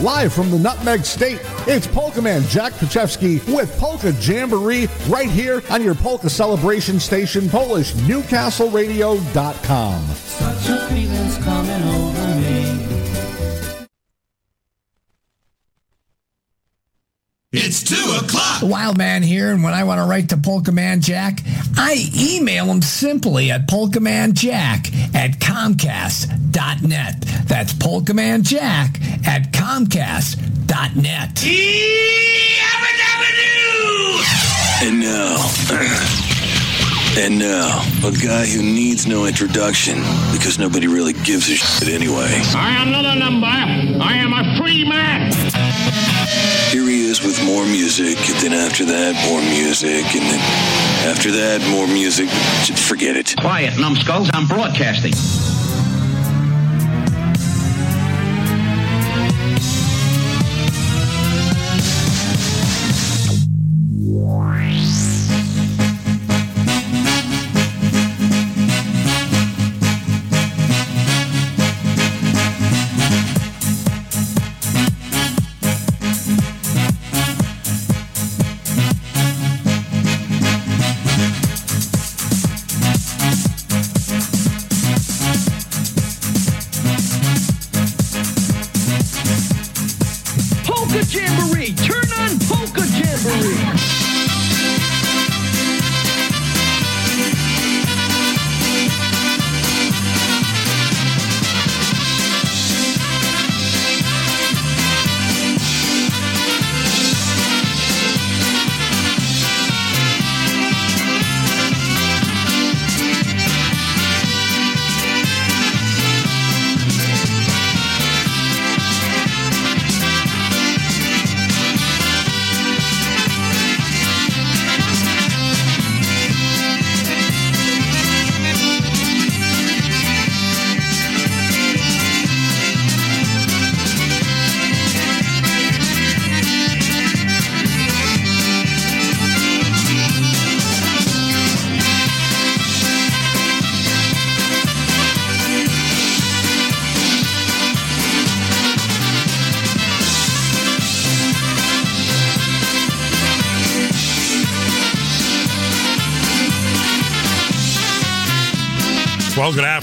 live from the Nutmeg State. It's Polka Man Jack Pachewski with Polka Jamboree right here on your Polka Celebration Station, PolishNewcastleRadio.com. Such a feeling's coming over It's two o'clock. The Wild Man here, and when I want to write to Polka Man Jack, I email him simply at polkamanjack at comcast.net. That's polkamanjack at comcast.net. And now, and now, a guy who needs no introduction because nobody really gives a shit anyway. I am not a number. I am a free man. Here he is with more music, and then after that, more music, and then after that, more music. Just forget it. Quiet, numbskulls. I'm broadcasting.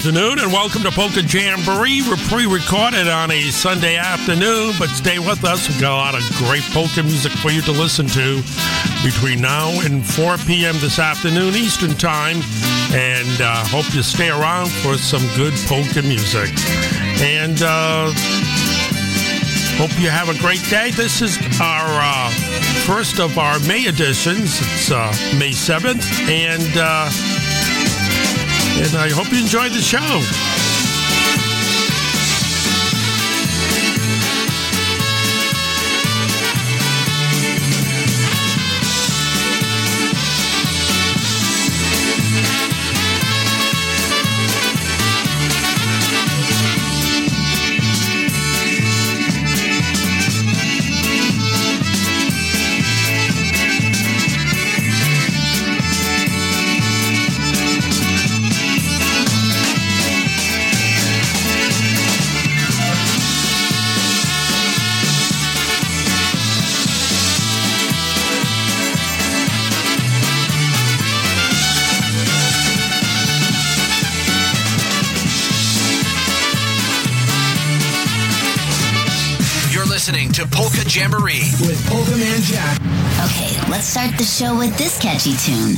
Afternoon and welcome to Polka Jamboree. We're pre recorded on a Sunday afternoon, but stay with us. We've got a lot of great polka music for you to listen to between now and 4 p.m. this afternoon, Eastern Time. And uh, hope you stay around for some good polka music. And uh, hope you have a great day. This is our uh, first of our May editions. It's uh, May 7th. And. And I hope you enjoyed the show. Polka Jamboree with Polka Man Jack. Okay, let's start the show with this catchy tune.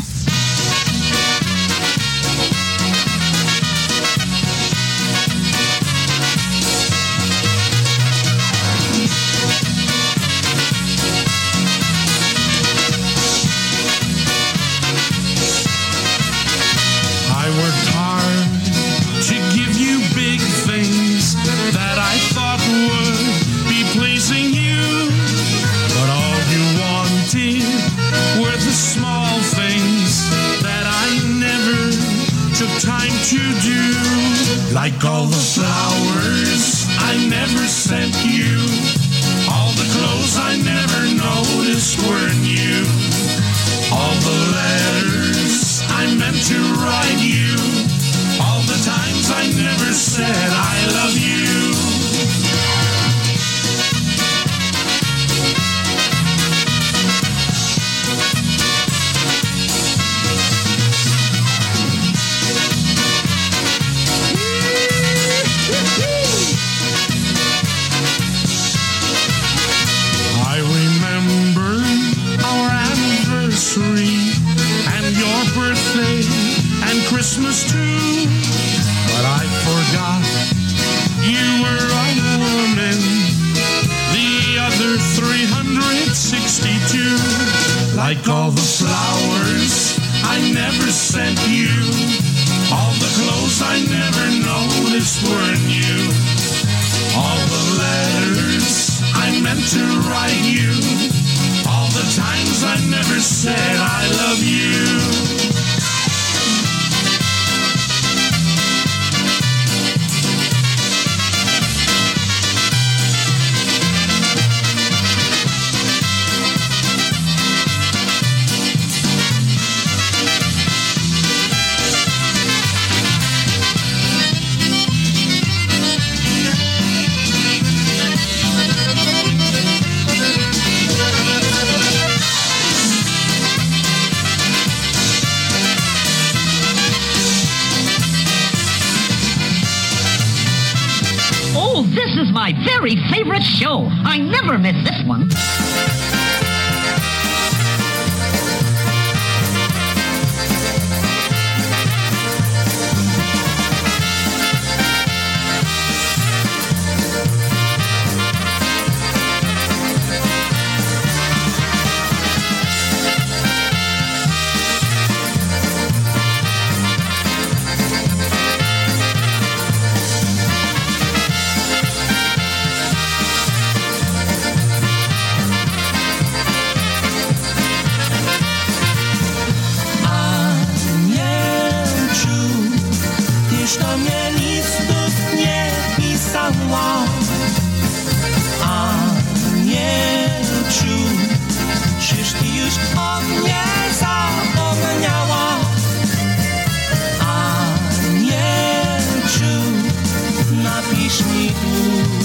Mi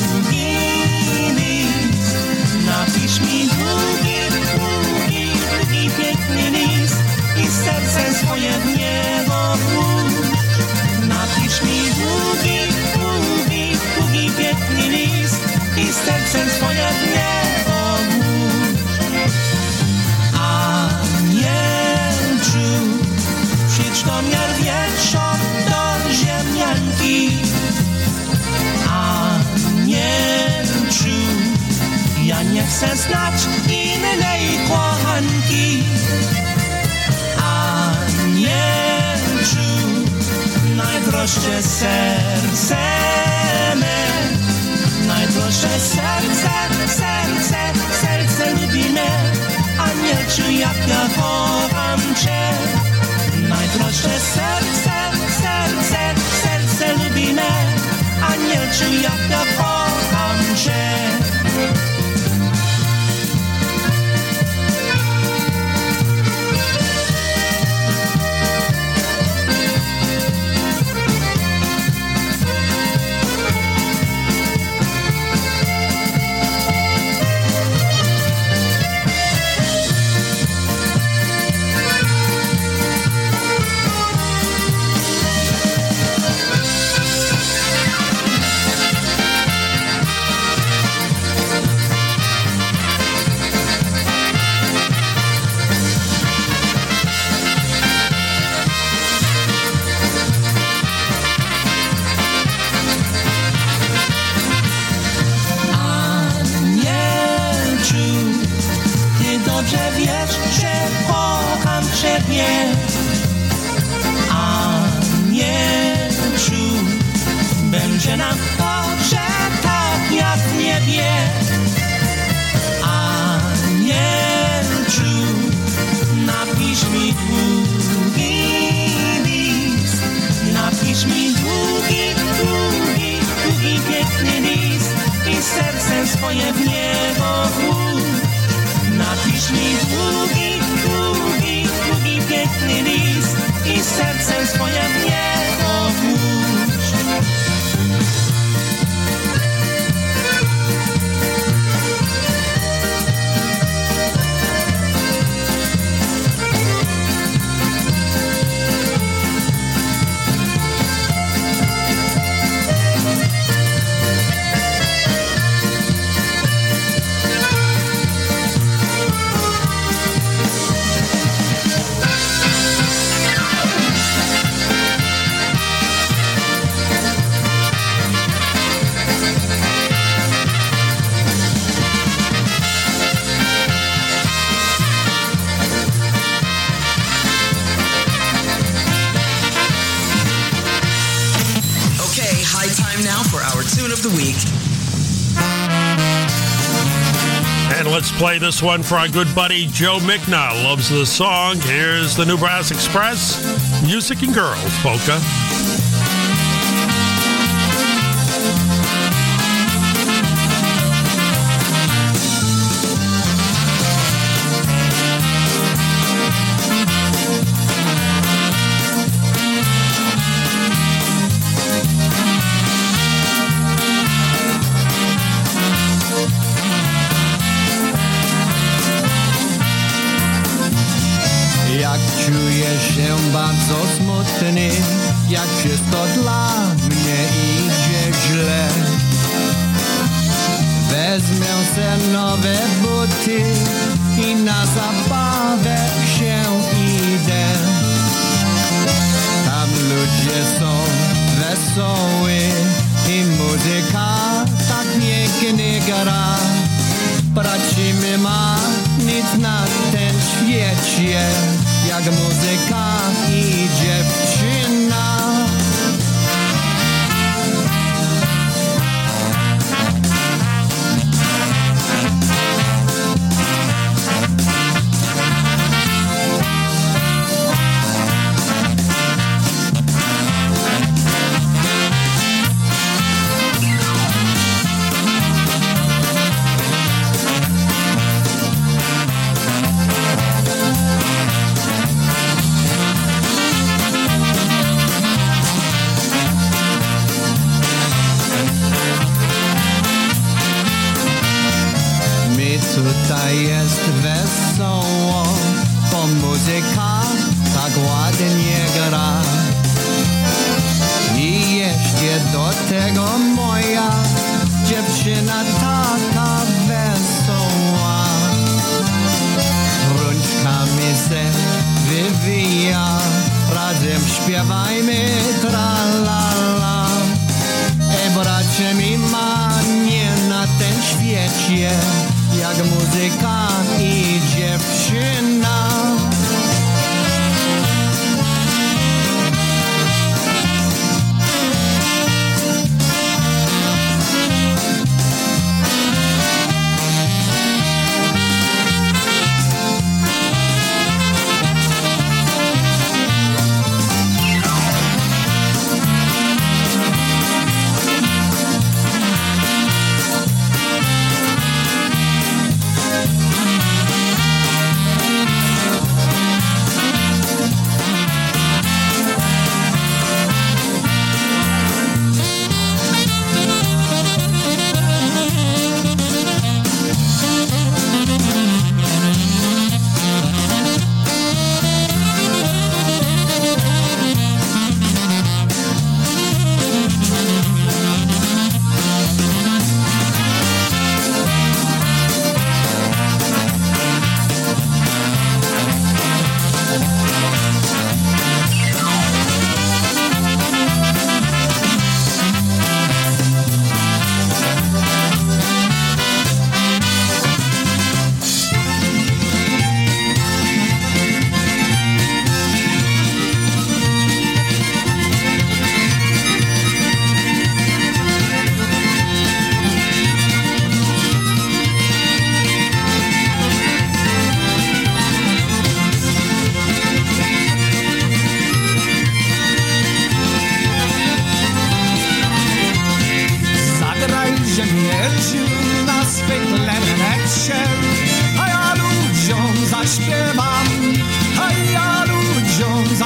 play this one for our good buddy Joe Mickna. Loves the song. Here's the New Brass Express, Music and Girls, Polka.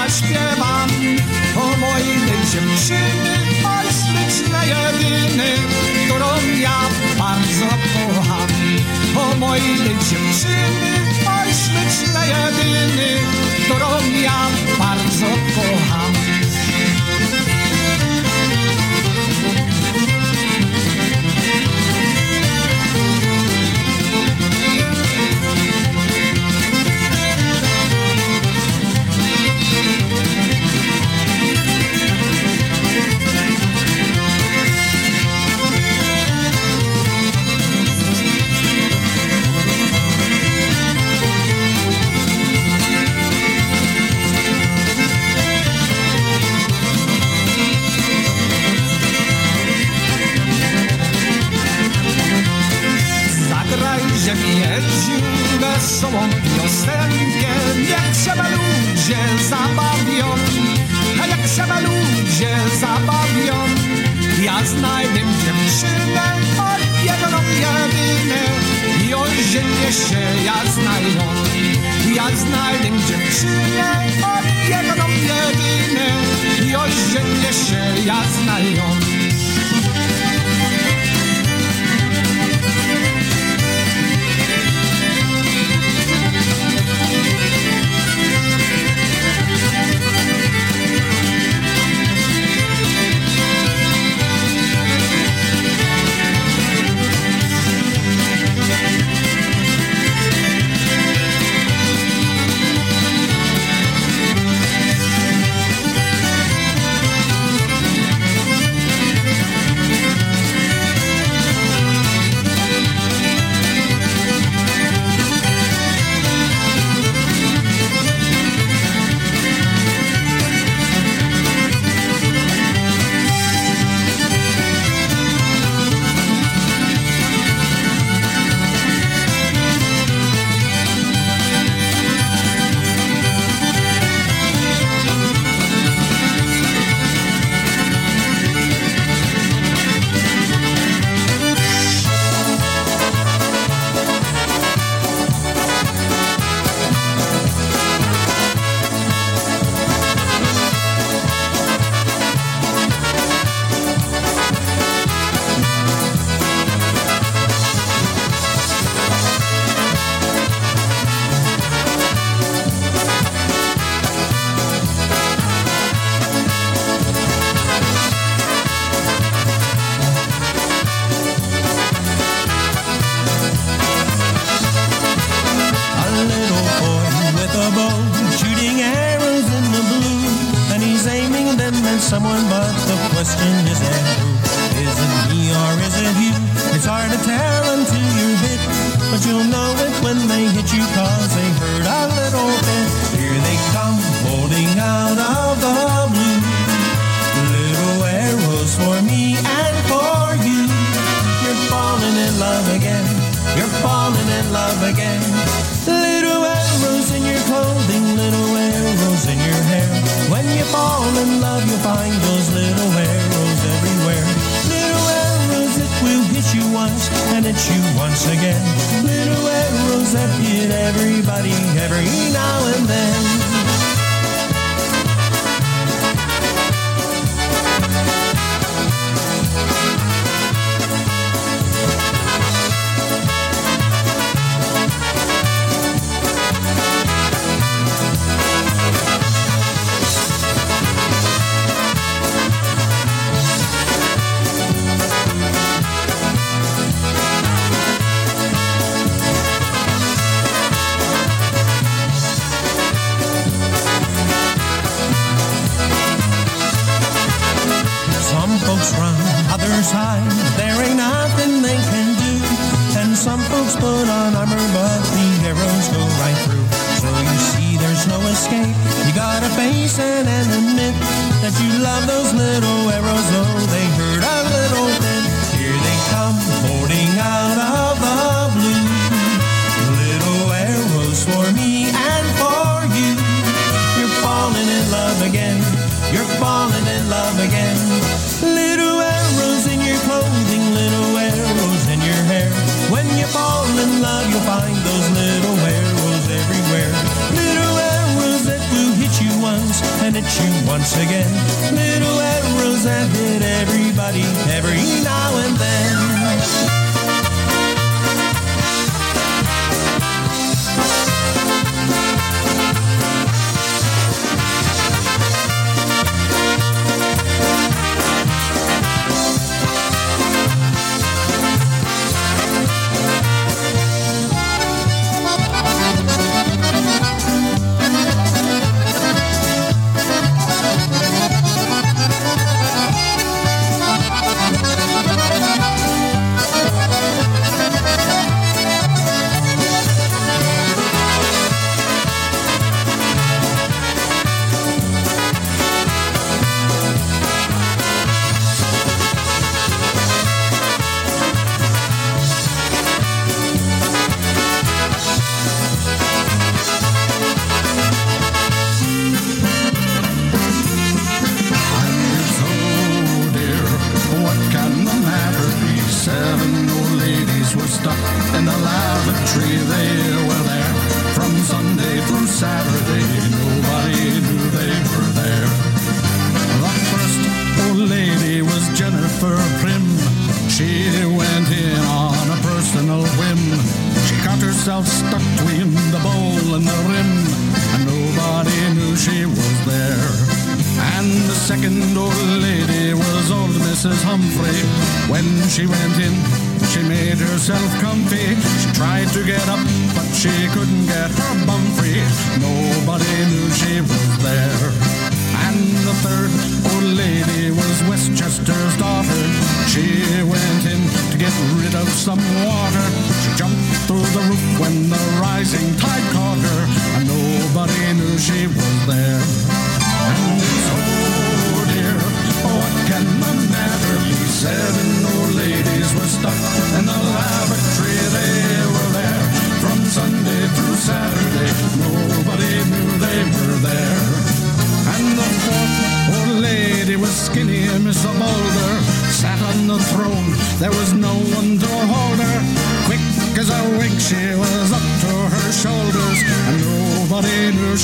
zaśpiewam o mojej dziewczyny, oj śliczne jedyny, którą ja bardzo kocham. O mojej dziewczyny, oj śliczne jedyny, którą ja bardzo kocham.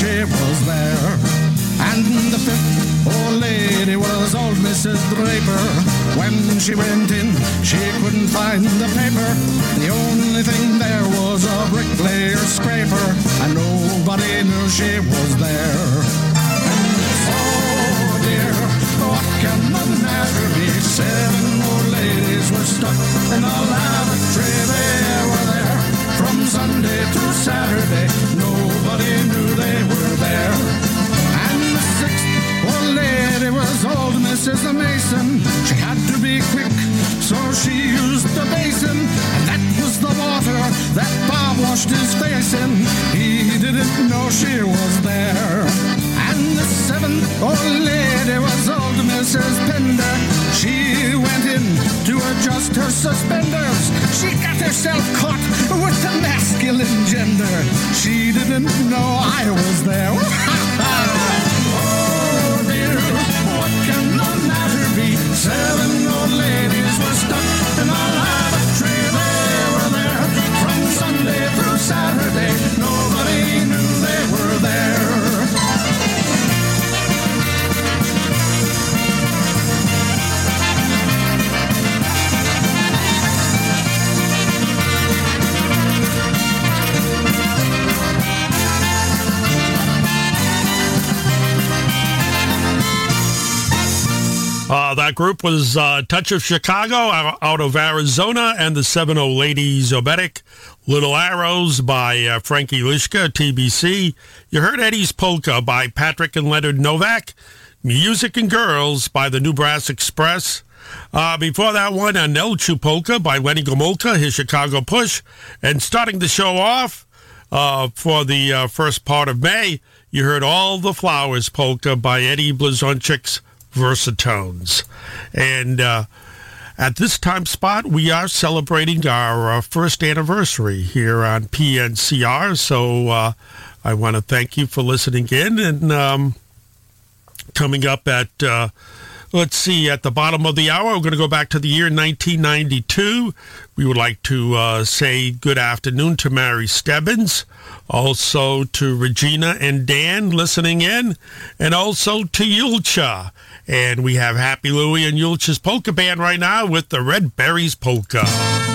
She was there. And the fifth old lady was old Mrs. Draper. When she went in, she couldn't find the paper. The only thing there was a bricklayer scraper, and nobody knew she was there. Oh dear, what can the matter be? Seven old ladies were stuck in a lavatory. They were Sunday through Saturday. Nobody knew they were there. And the sixth old lady was old Mrs. Mason. She had to be quick, so she used the basin. And that was the water that Bob washed his face in. He didn't know she was there. And the seventh old lady was old Mrs. Pender. She went in to adjust her suspenders. She got herself caught with the masculine gender. She didn't know I was there. that group was uh, Touch of Chicago out, of Arizona and the Seven O Ladies Obetic. Little Arrows by uh, Frankie Lishka, TBC. You heard Eddie's Polka by Patrick and Leonard Novak. Music and Girls by the New Brass Express. Uh, before that one, a Nelchu Polka by Lenny Gomulka, his Chicago Push. And starting the show off uh, for the uh, first part of May, you heard All the Flowers Polka by Eddie Blazonczyk's Versatones. And uh, at this time spot, we are celebrating our uh, first anniversary here on PNCR. So uh, I want to thank you for listening in. And um, coming up at, uh, let's see, at the bottom of the hour, we're going to go back to the year 1992. We would like to uh, say good afternoon to Mary Stebbins, also to Regina and Dan listening in, and also to Julcia. And we have Happy Louie and Julcia's Polka Band right now with the Red Berries Polka.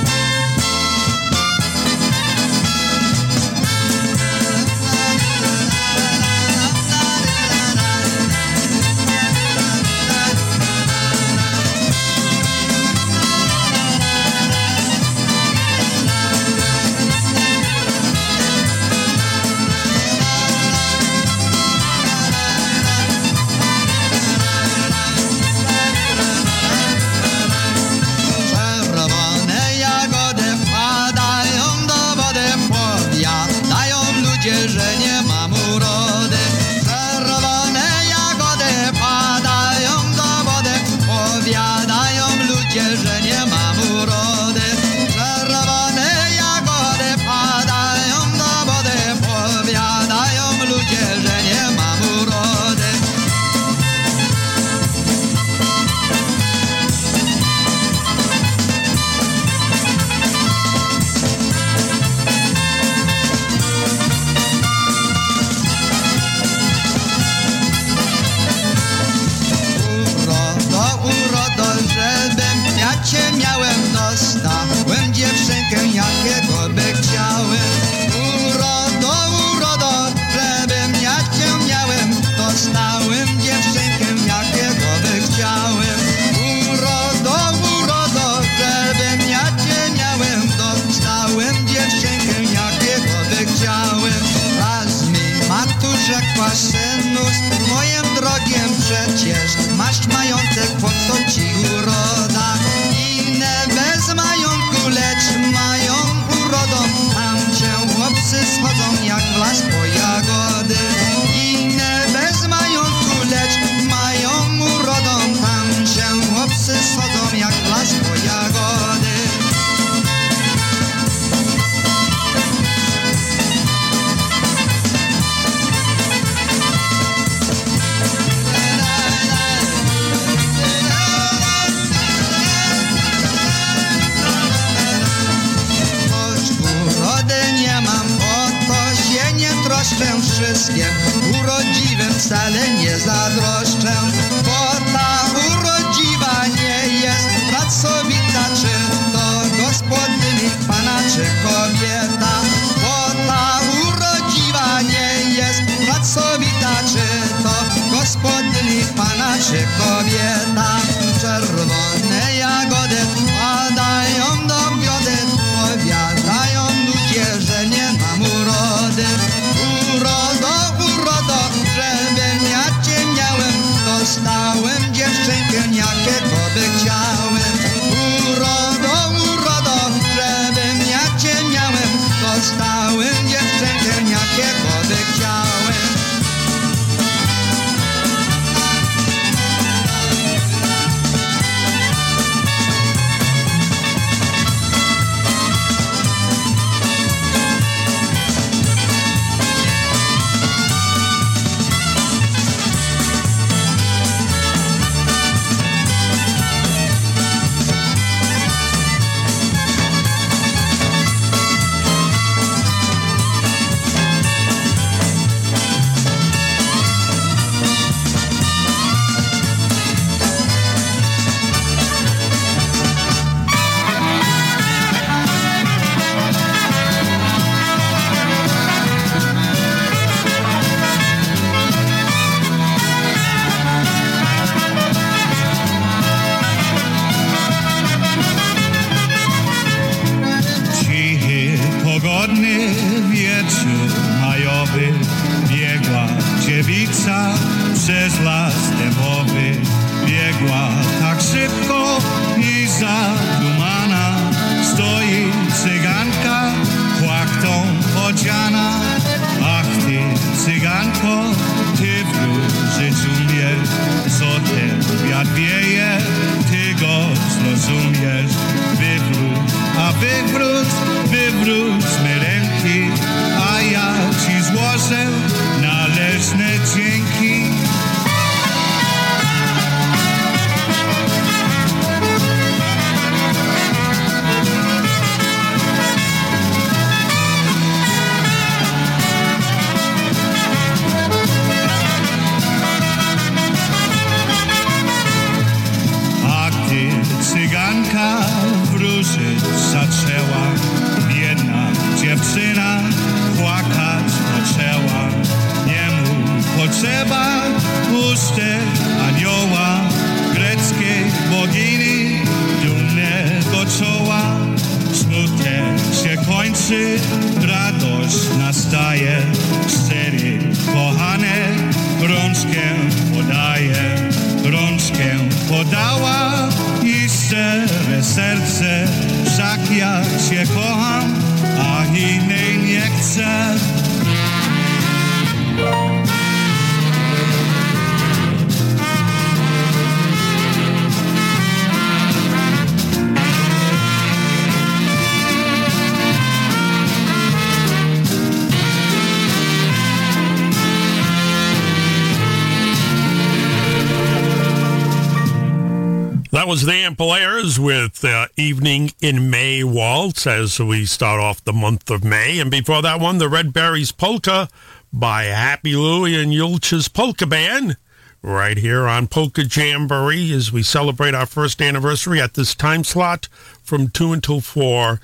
The with uh, Evening in May Waltz as we start off the month of May. And before that one, the Red Berries Polka by Happy Louie and Julcia's Polka Band right here on Polka Jamboree as we celebrate our first anniversary at this time slot from 2 until 4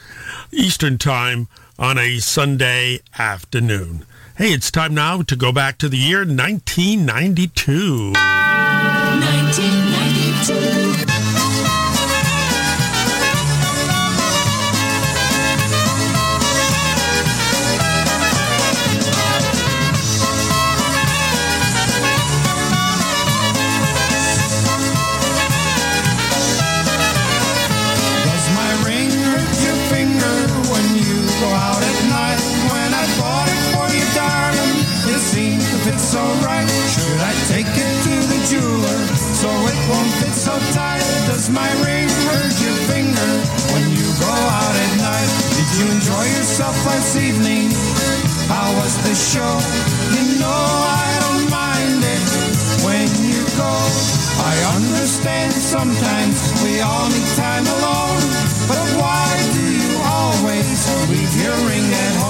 Eastern Time on a Sunday afternoon. Hey, it's time now to go back to the year 1992. 1992. Tight? Does my ring hurt your finger when you go out at night? Did you enjoy yourself last evening? How was the show? You know I don't mind it when you go. I understand sometimes we all need time alone, but why do you always leave your ring at home?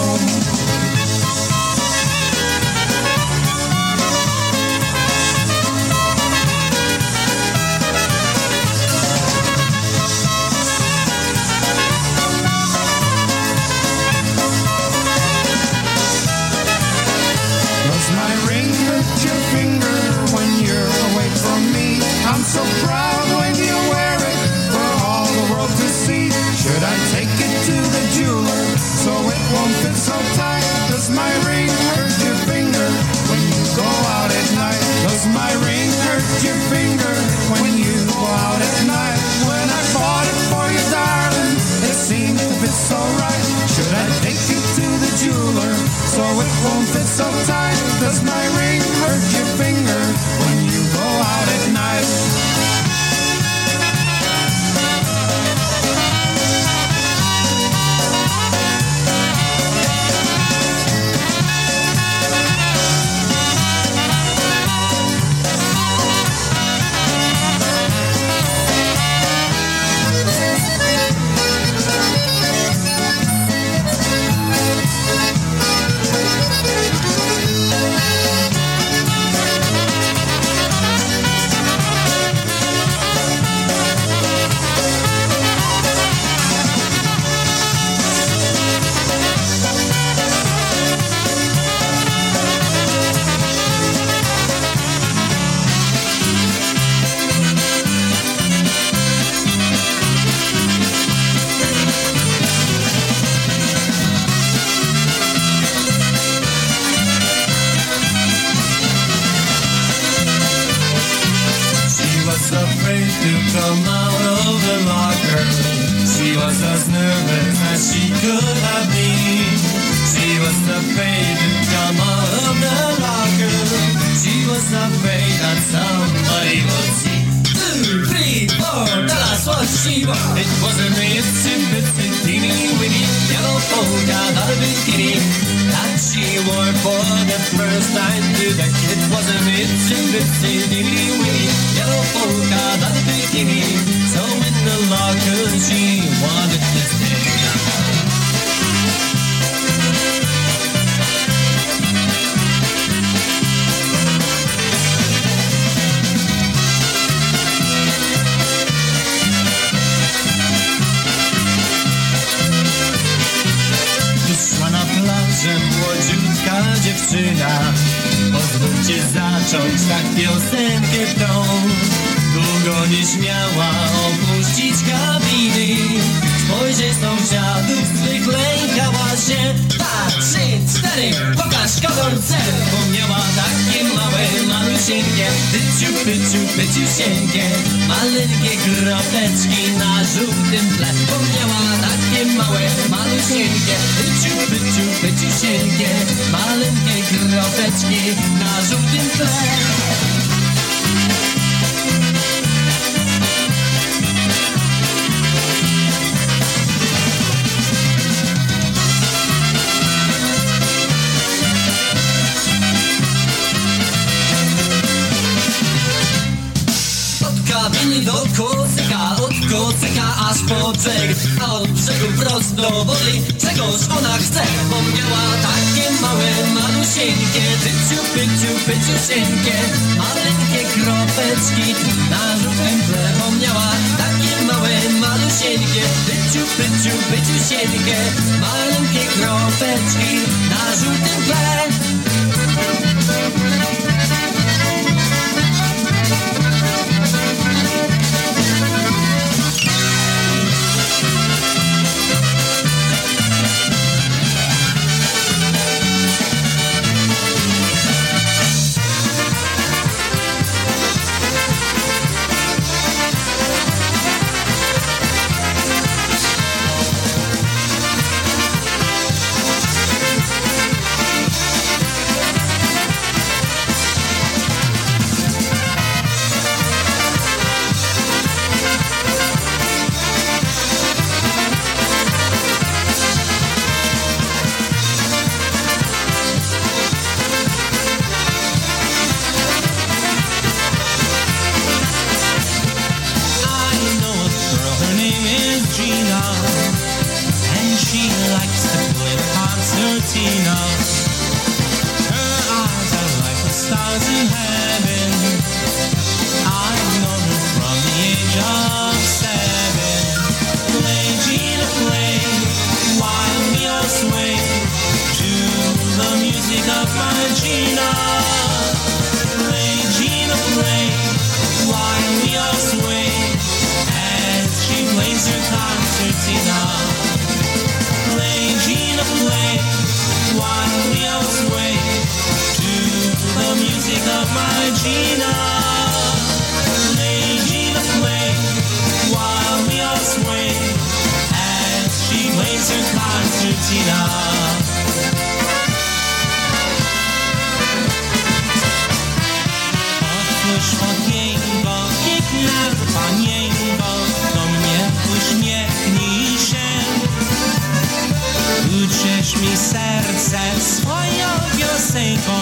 Does my ring hurt your finger when you go out at night? Mi serce swoją piosenką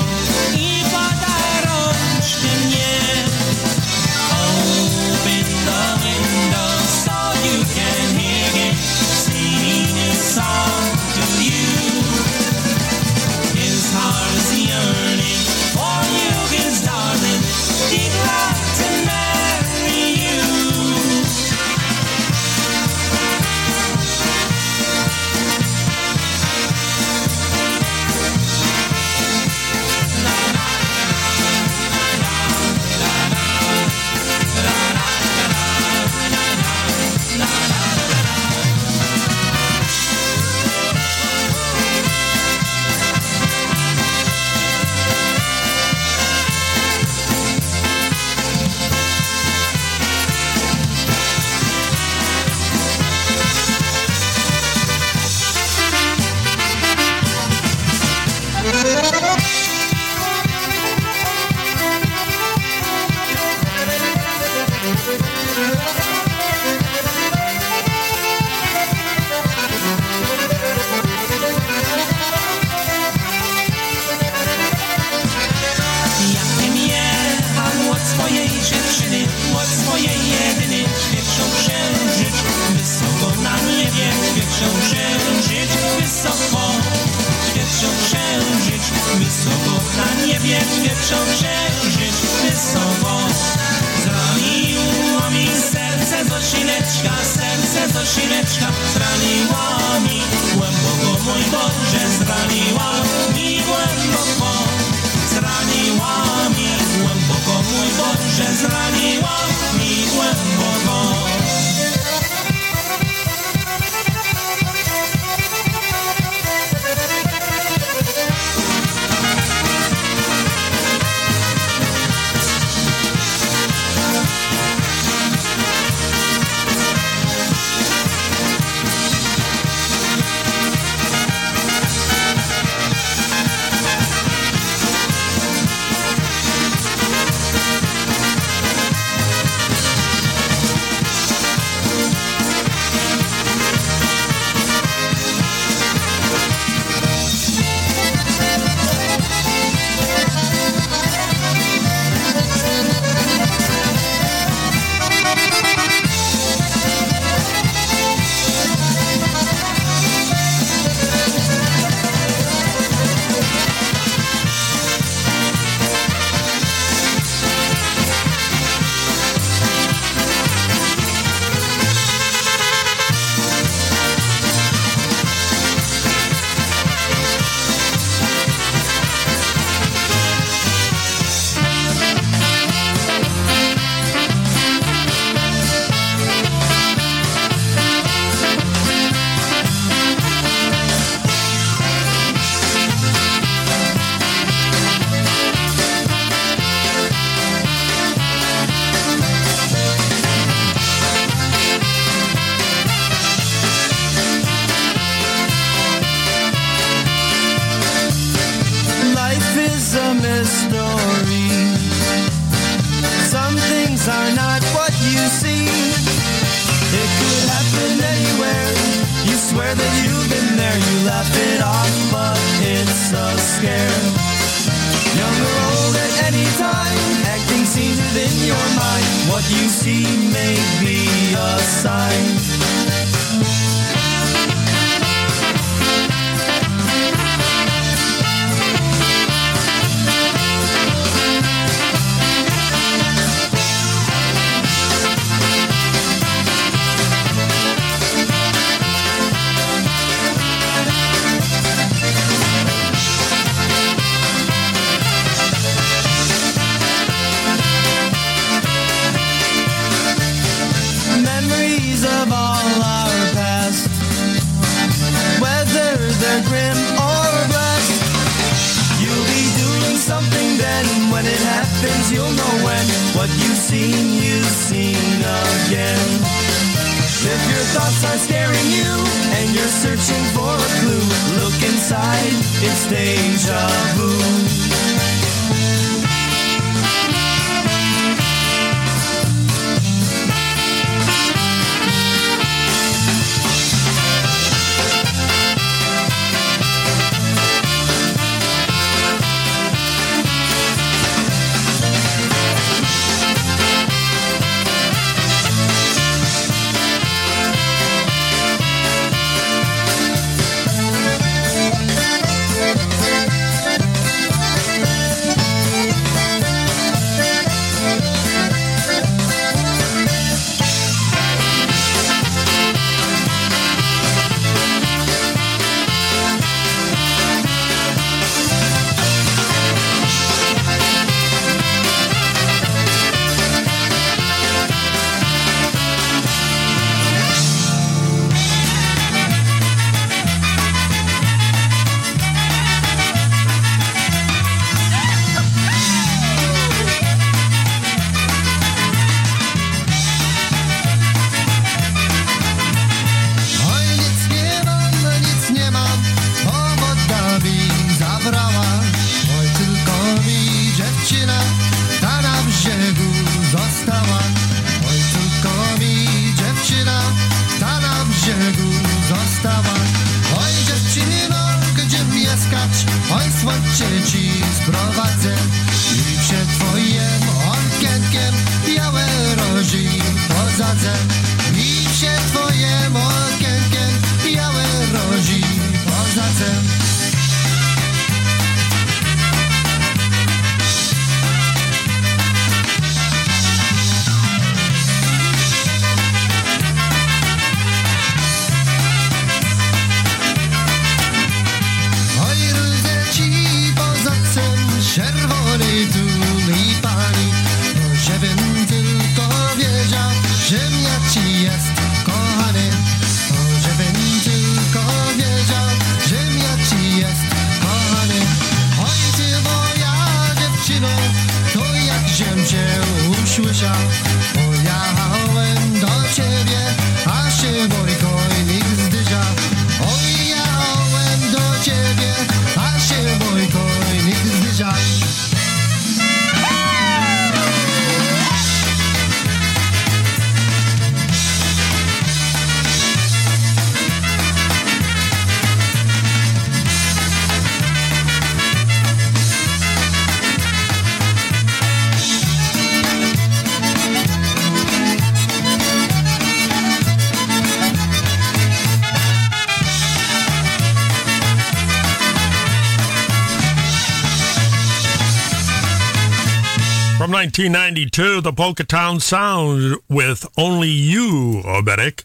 1992, the Polka Town Sound with Only You, oh, Oberek.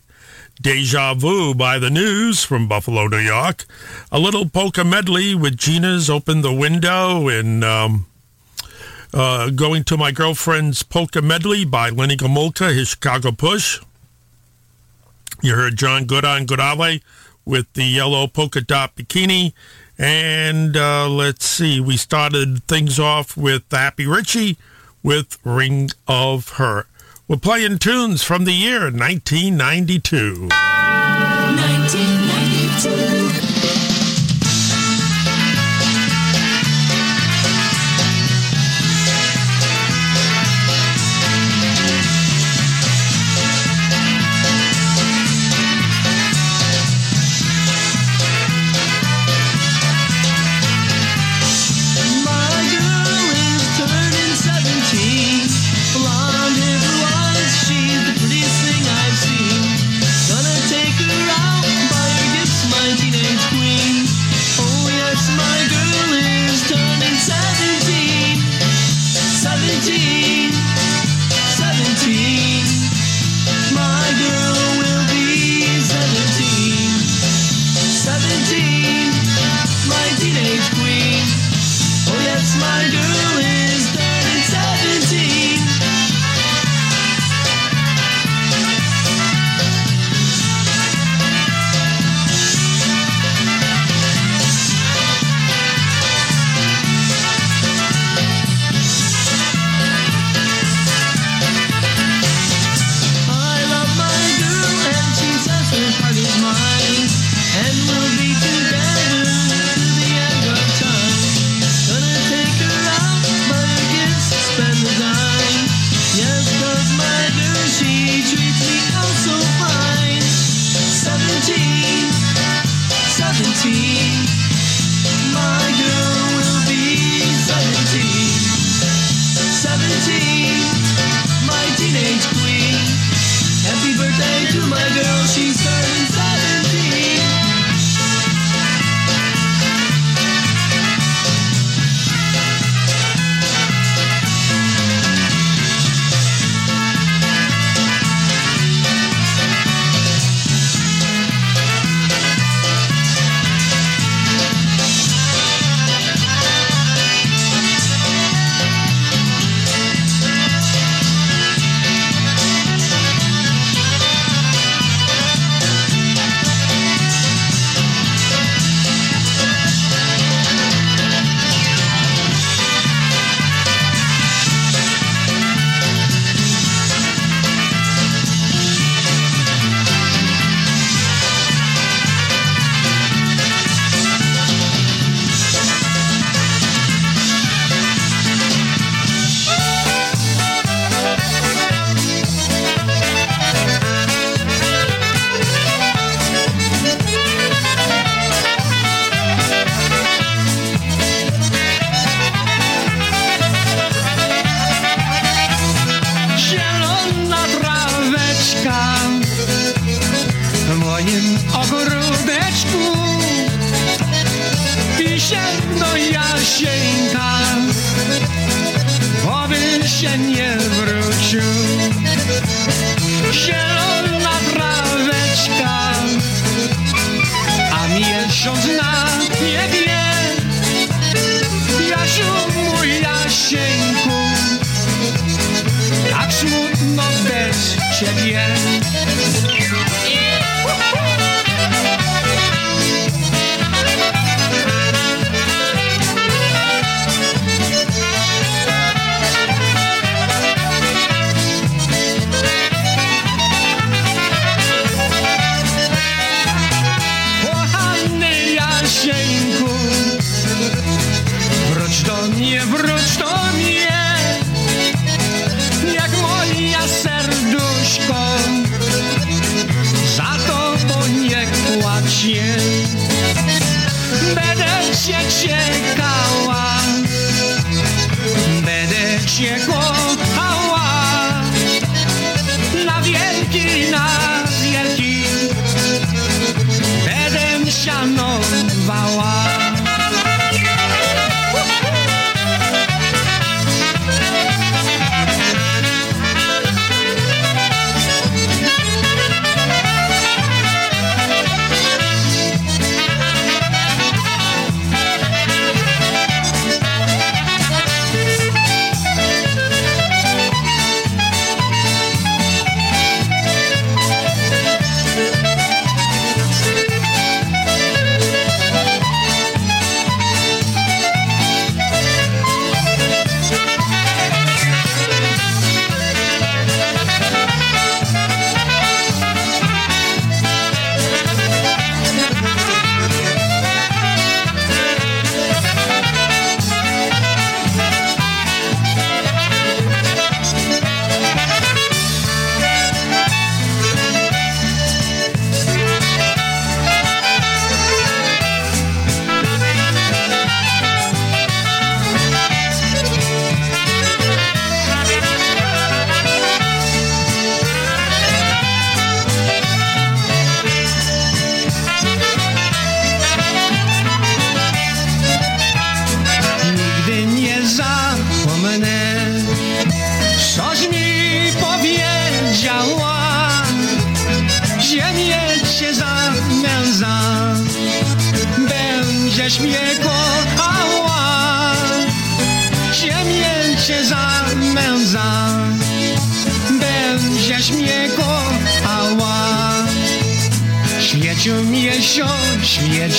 Deja Vu by The News from Buffalo, New York. A little polka medley with Gina's Open the Window and um, uh, Going to My Girlfriend's Polka Medley by Lenny Gomulka, his Chicago Push. You heard John Goodan Goodale with the yellow polka dot bikini. And uh, let's see, we started things off with Happy Richie with Ring of Her. We're playing tunes from the year 1992. 1992.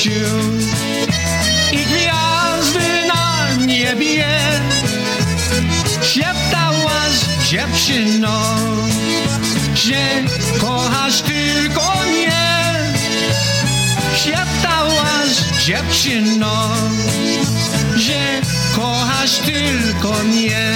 sił i gwiazdy na niebie. Szeptałaś dziewczyno, że kochasz tylko mnie. Szeptałaś dziewczyno, że kochasz tylko mnie.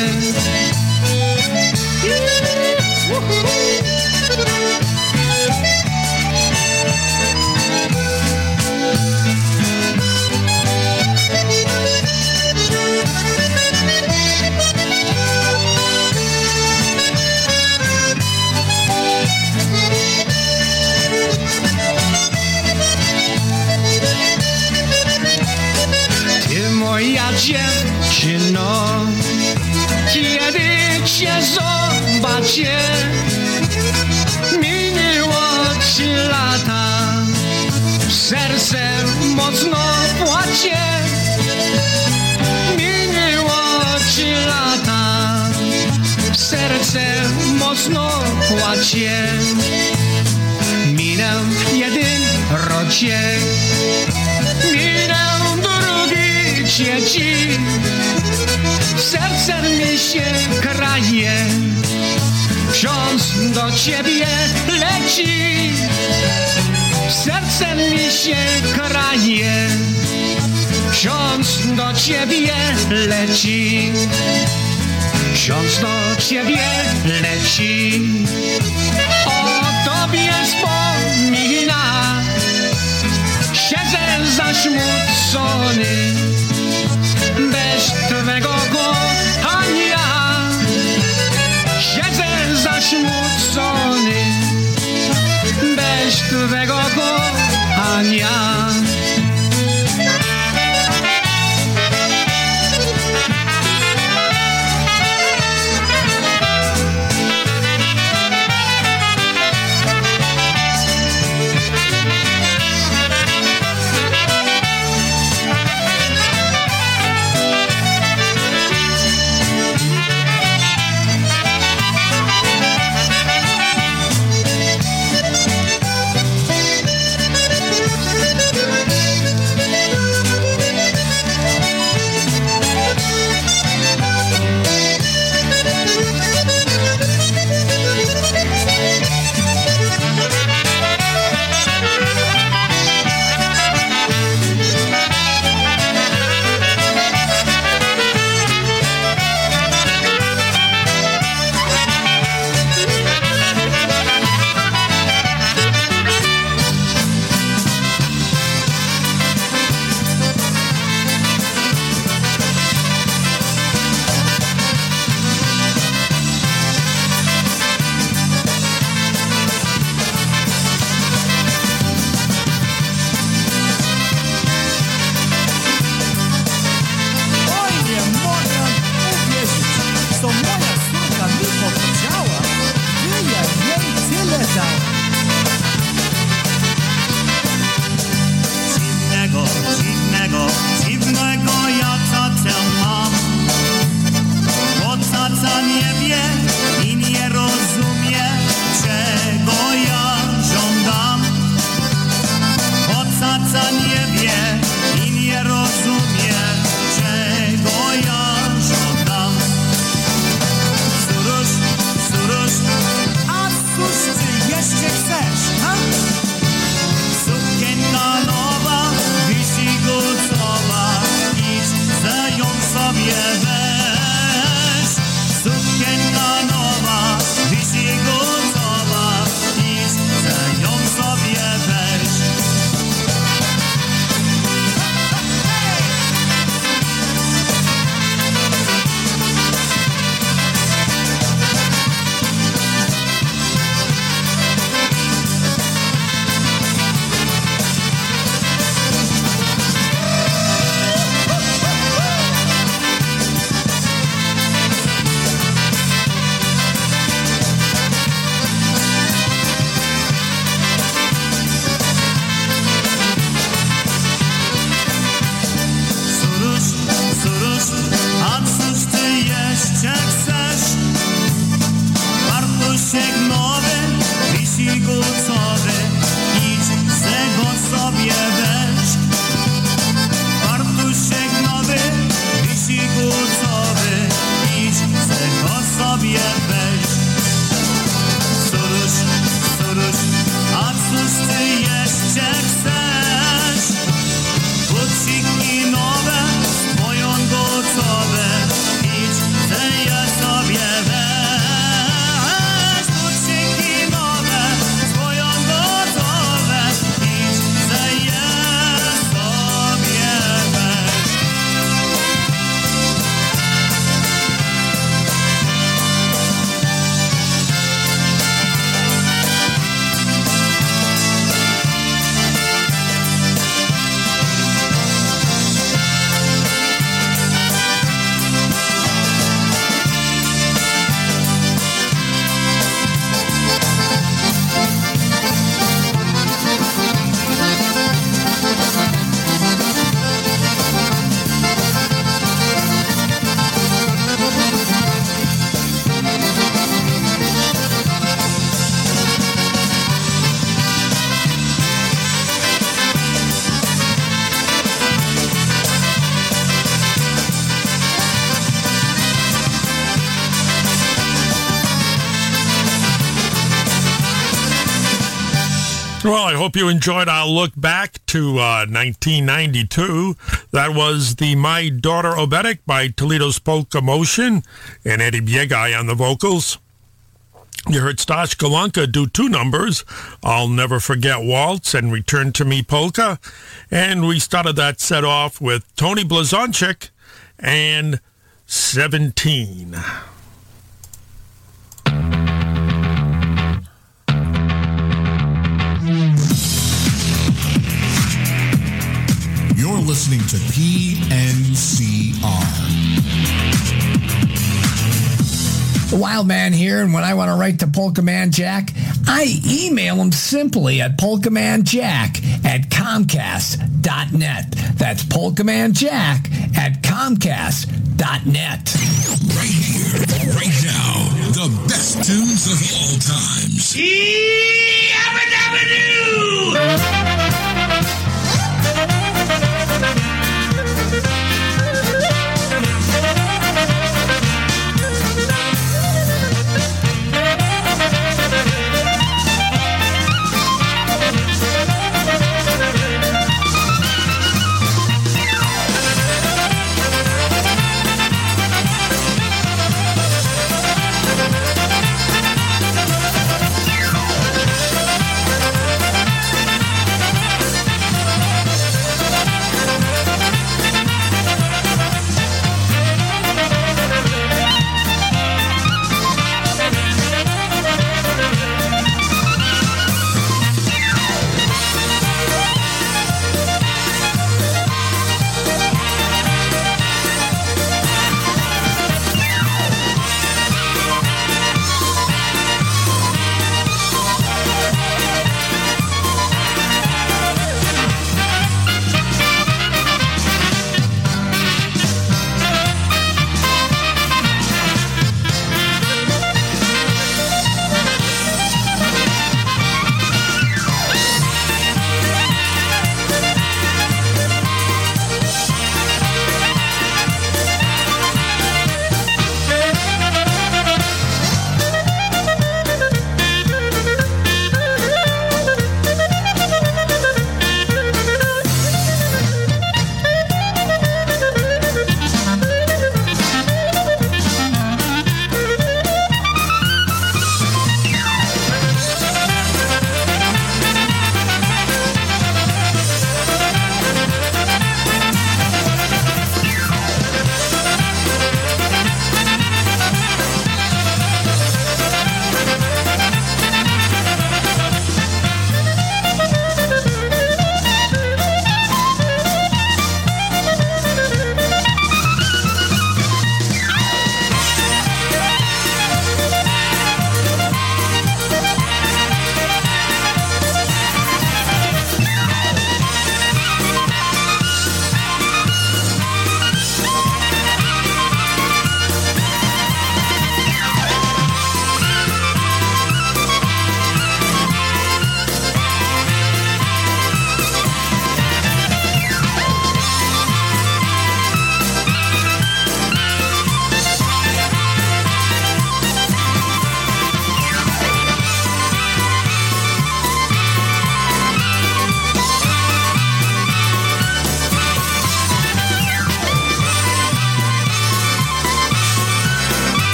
się, minęło ci lata, serce mocno płacze. Minęło ci lata, serce mocno płacze. Minął jeden roczek, minął drugi trzeci, serce mi się kraje. Ksiądz do ciebie leci, serce mi się kranie. Ksiądz do ciebie leci, ksiądz do ciebie leci. O tobie wspomina, siedzę zasmucony bez twego szöveg akar. Hope you enjoyed our look back to uh, 1992. That was the My Daughter Oberek by Toledo's Polka Motion and Eddie Biegai on the vocals. You heard Stash Golonka do two numbers, I'll Never Forget Waltz and Return to Me Polka. And we started that set off with Tony Blazonczyk and 17. Listening to PNCR. The Wild Man here, and when I want to write to Polka Man Jack, I email him simply at polkamanjack at comcast.net. That's polkamanjack at comcast.net. Right here, right now, the best tunes of all times. poczekać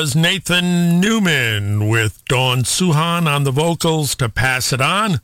was Nathan Newman with Dawn Suhan on the vocals to pass it on.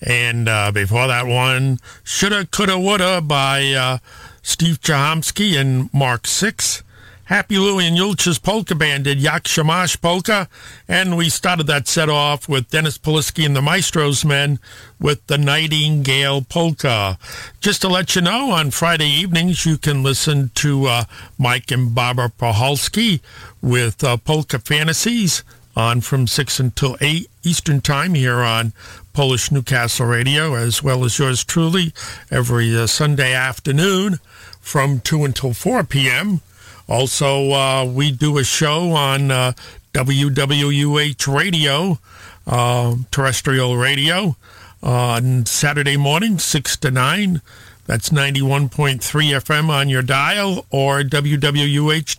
And uh, before that one, Shoulda, Coulda, Woulda by uh, Steve Chomsky and Mark Six. Happy Louie and Julcia's polka band did Yak Shamash polka. And we started that set off with Dennis Polisky and the Maestros Men with the Nightingale polka. Just to let you know, on Friday evenings, you can listen to uh, Mike and Barbara Pahalski with uh, Polka Fantasies on from 6 until 8 Eastern Time here on Polish Newcastle Radio, as well as yours truly every uh, Sunday afternoon from 2 until 4 p.m. Also, uh, we do a show on uh, WWUH Radio, uh, terrestrial radio, on Saturday morning, 6 to 9. That's 91.3 FM on your dial or www.org.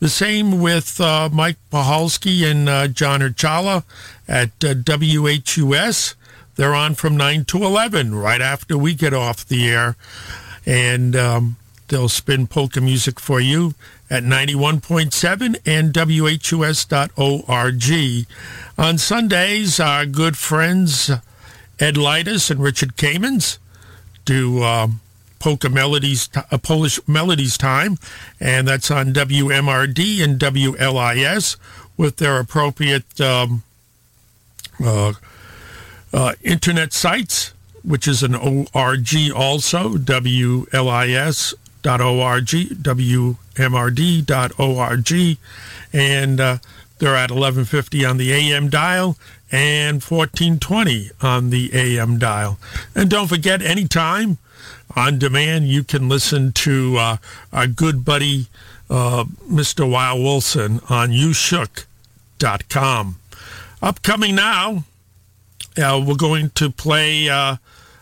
The same with uh, Mike Pahalski and uh, John Urchala at uh, WHUS. They're on from 9 to 11 right after we get off the air. And um, they'll spin polka music for you at 91.7 and WHUS.org. On Sundays, our good friends Ed Lightus and Richard Kamens do um, polka melodies, uh, Polish melodies time, and that's on WMRD and WLIS with their appropriate um, uh, uh, internet sites, which is an ORG also, WLIS wmrd.org, wmrd.org, and uh, they're at 1150 on the AM dial and 1420 on the AM dial. And don't forget, anytime on demand, you can listen to uh, our good buddy, uh, Mr. Weil Wilson on youshook.com. Upcoming now, uh, we're going to play uh,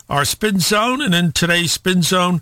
our spin zone, and in today's spin zone,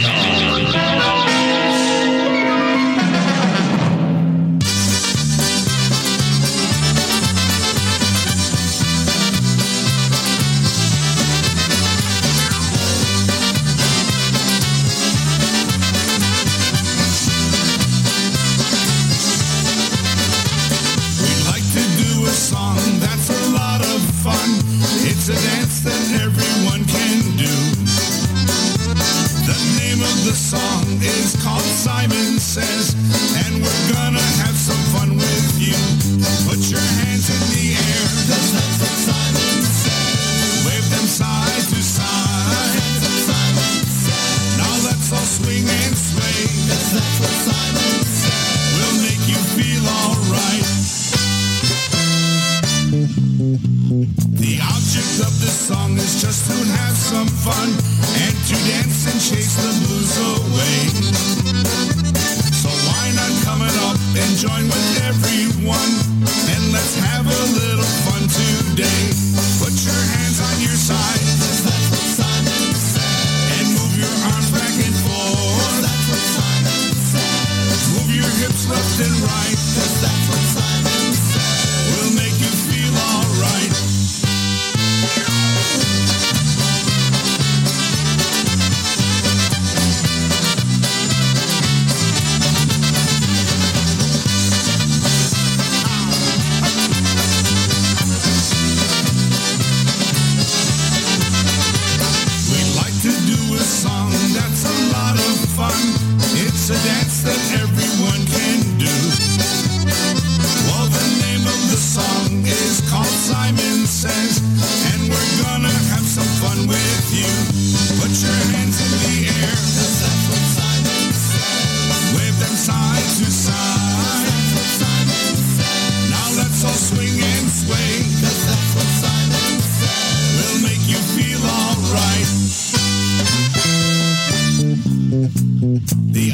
Simon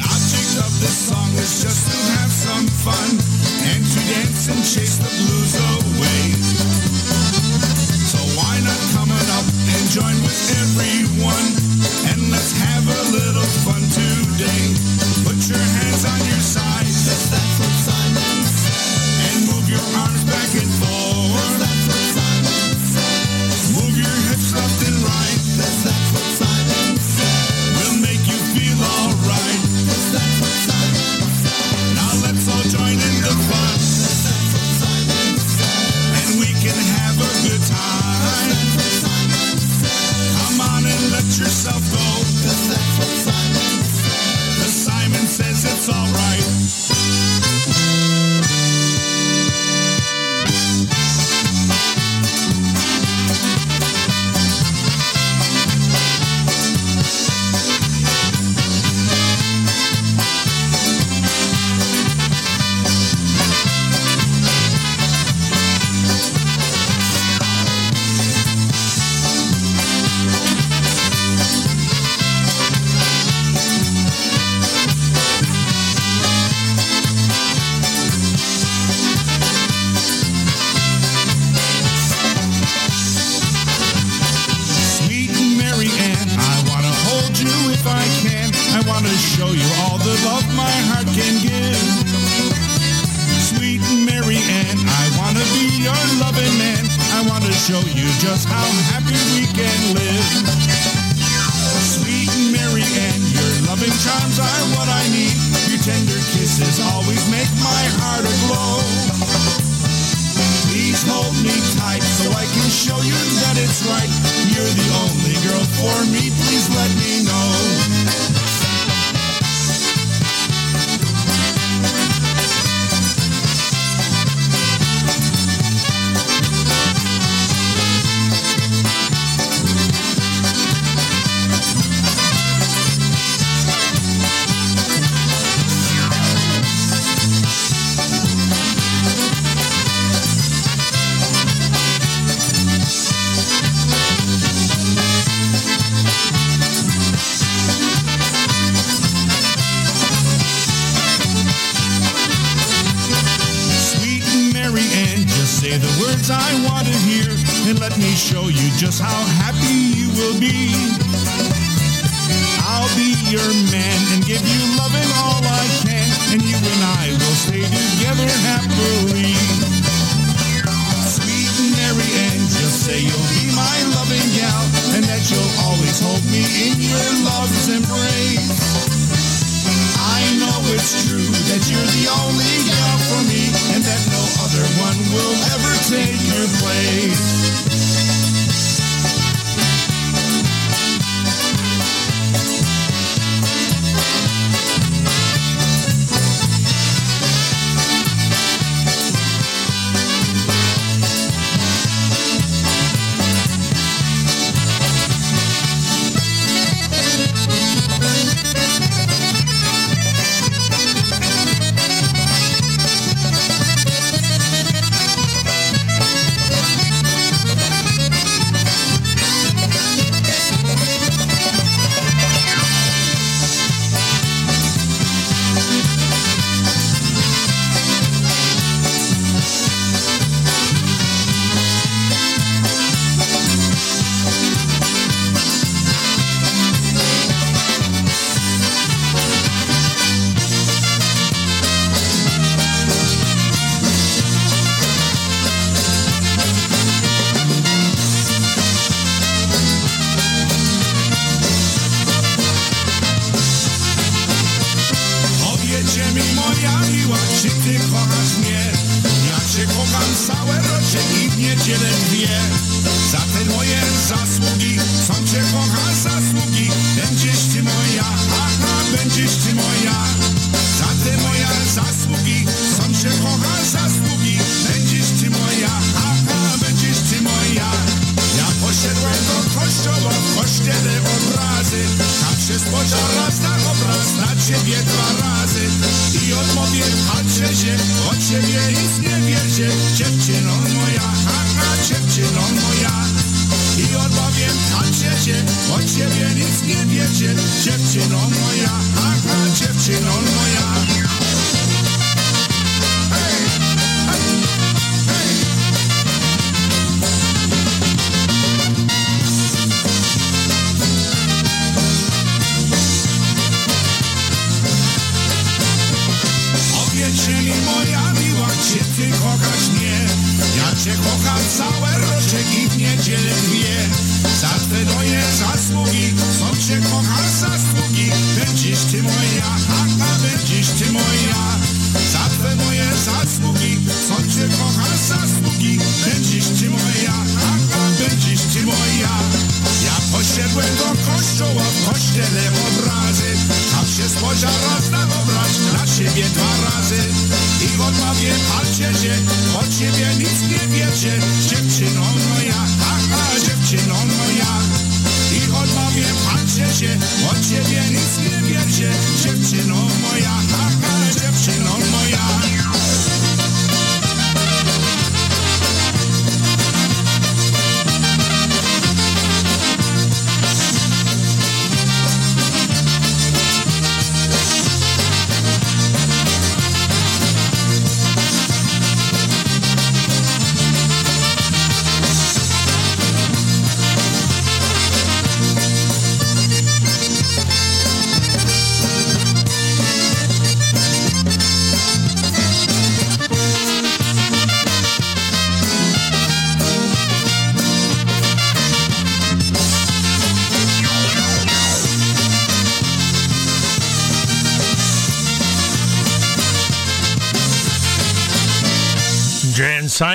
object of this song is just to have some fun and to dance and chase the blues away. So why not come on up and join with everyone and let's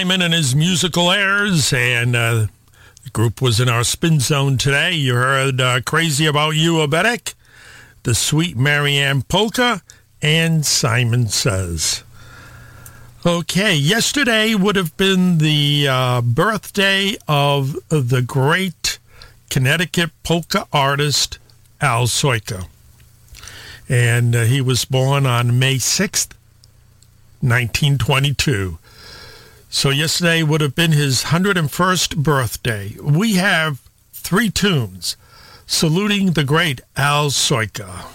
Simon and his musical airs, and uh, the group was in our spin zone today. You heard uh, Crazy About You, Abetic, The Sweet Marianne Polka, and Simon Says. Okay, yesterday would have been the uh, birthday of the great Connecticut polka artist Al Soika. And uh, he was born on May 6th, 1922. So yesterday would have been his 101st birthday. We have three tunes saluting the great Al Soika.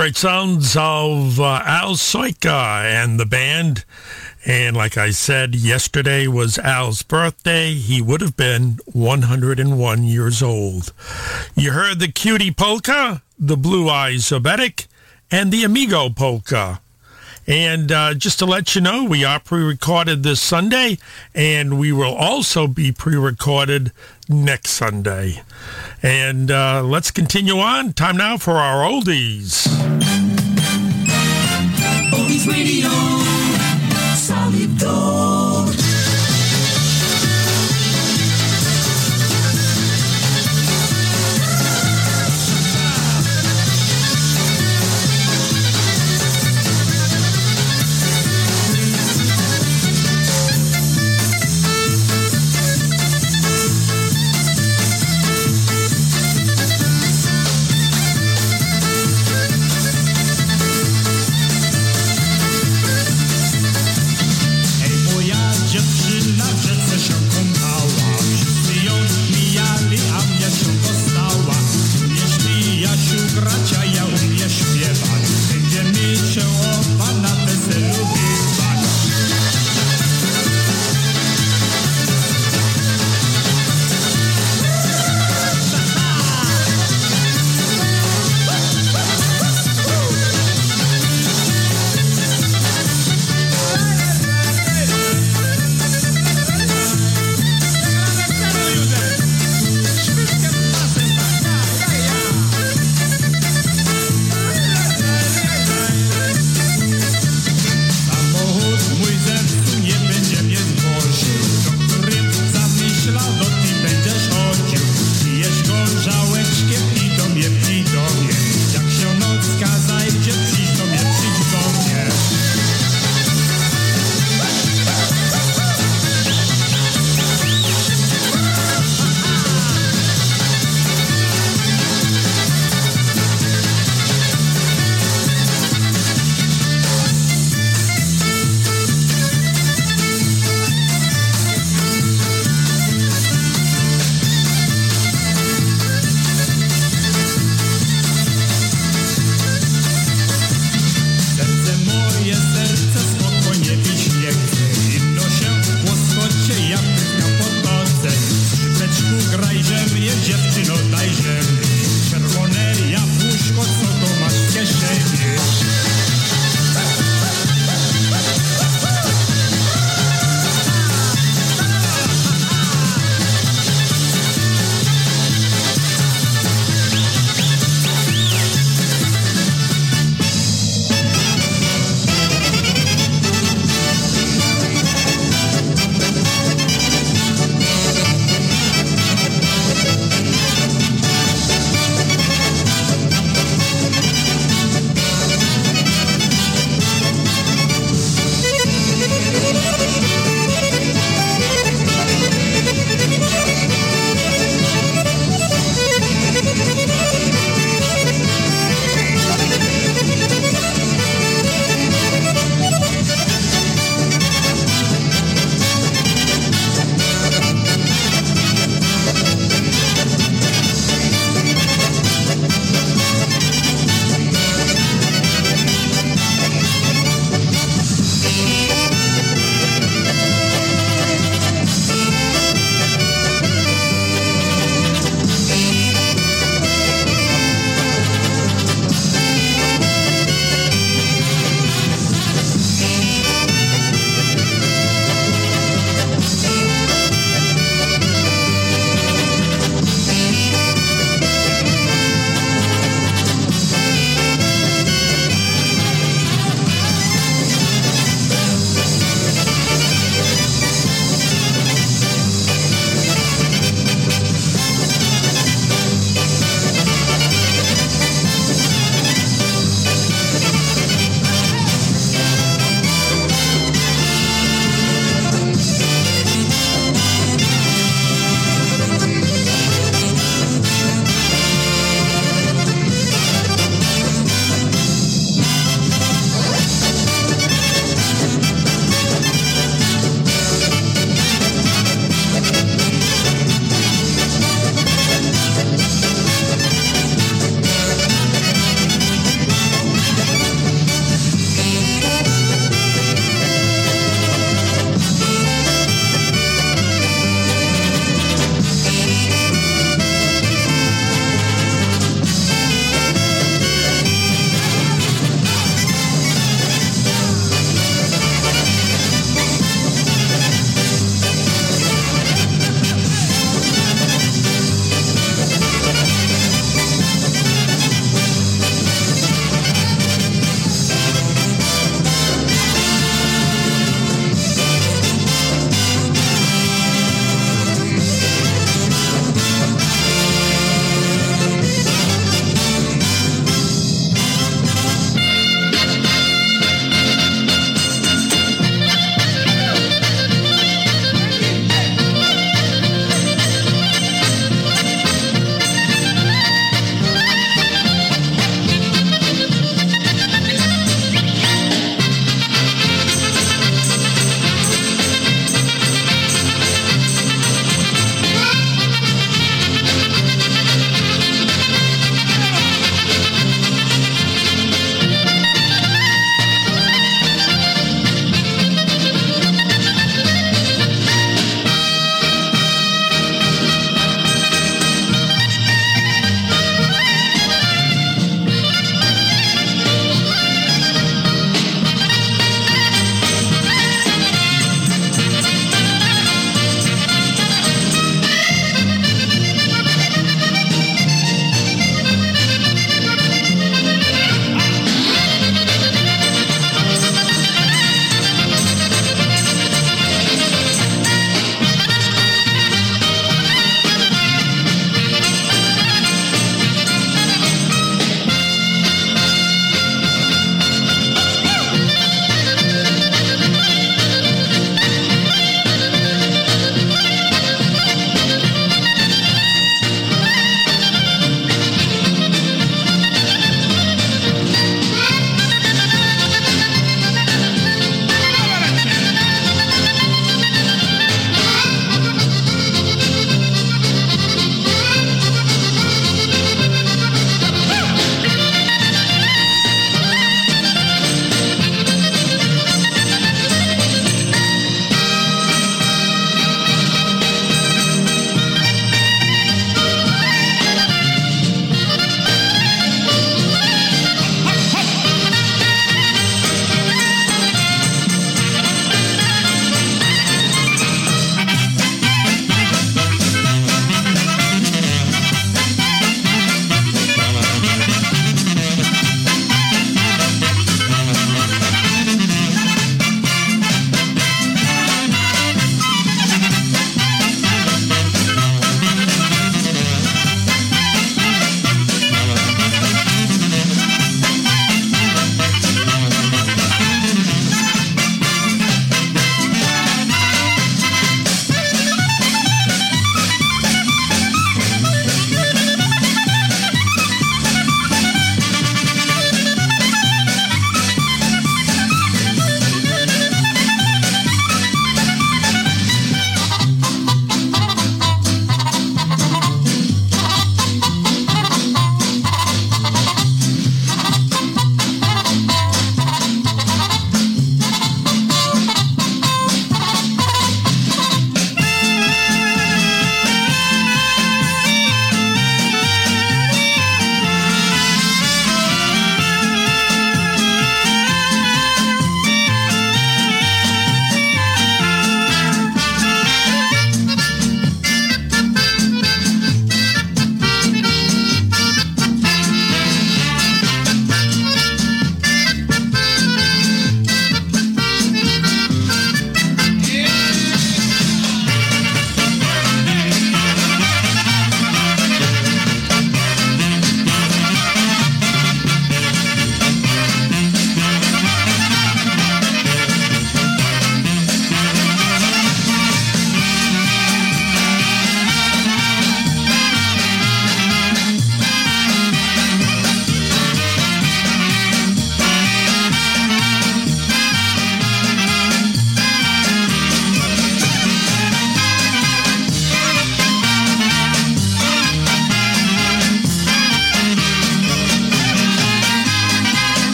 Great sounds of uh, Al Soyka and the band. And like I said, yesterday was Al's birthday. He would have been 101 years old. You heard the cutie polka, the blue eyes Zobetic, and the amigo polka. And uh, just to let you know, we are pre-recorded this Sunday, and we will also be pre-recorded next Sunday. And uh, let's continue on. Time now for our oldies. Oldies Radio, solid gold.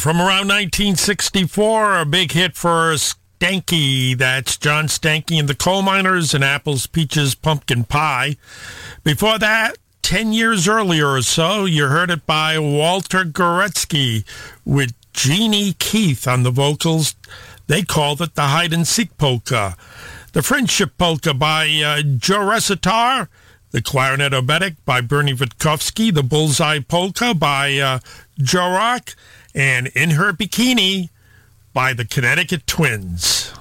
from around 1964, a big hit for Stanky. That's John Stanky and the Coal Miners and Apples, Peaches, Pumpkin Pie. Before that, 10 years earlier or so, you heard it by Walter Goretzky with Jeannie Keith on the vocals. They called it the hide and seek polka. The Friendship Polka by uh, Joe Resitar. The Clarinet Oberek by Bernie Witkowski, The Bullseye Polka by uh, Joe Rock and In Her Bikini by the Connecticut Twins.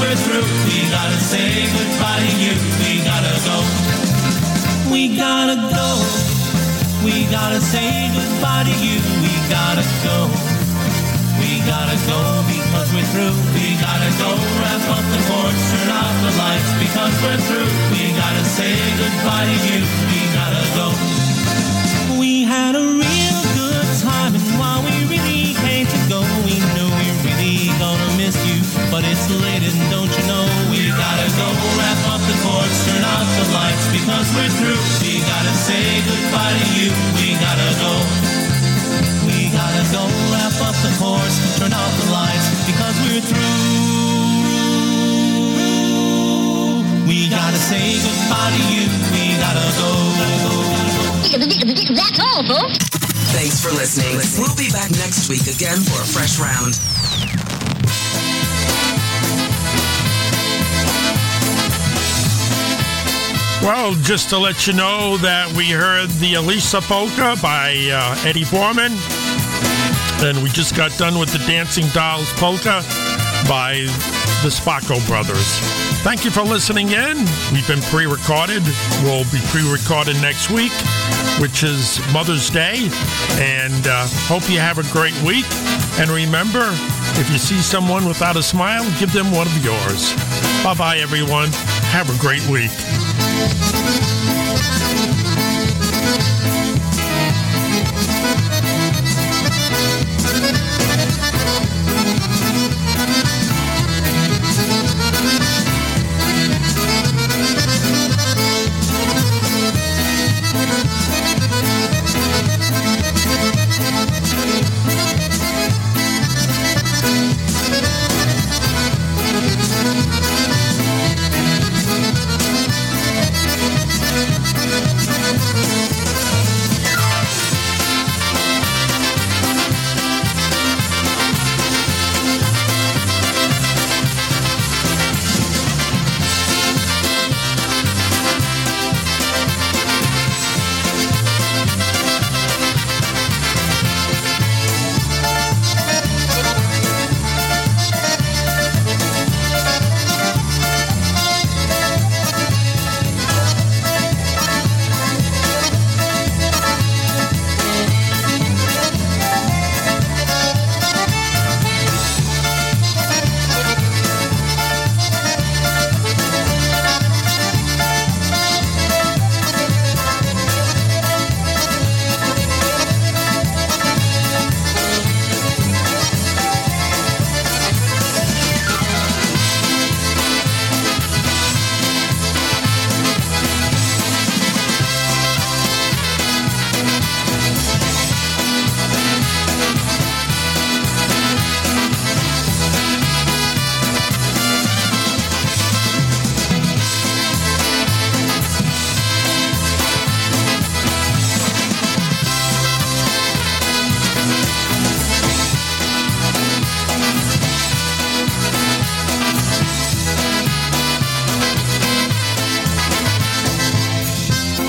We're through. We gotta say goodbye to you. We gotta go. We gotta go. We gotta say goodbye to you. We gotta go. We gotta go because we're through. We gotta go wrap up the cords, turn off the lights because we're through. We gotta say goodbye to you. We gotta go. We had a real good time, and while we really hate to go, we knew we really gonna. But it's late, and don't you know we gotta go wrap up the cords, turn off the lights because we're through. We gotta say goodbye to you. We gotta go. We gotta go wrap up the course, turn off the lights because we're through. We gotta say goodbye to you. We gotta go. That's all, folks. Thanks for listening. We'll be back next week again for a fresh round. Well, just to let you know that we heard the Elisa Polka by uh, Eddie Forman. And we just got done with the Dancing Dolls Polka by the Spacco Brothers. Thank you for listening in. We've been pre recorded. We'll be pre recorded next week, which is Mother's Day. And uh, hope you have a great week. And remember, if you see someone without a smile, give them one of yours. Bye bye, everyone. Have a great week.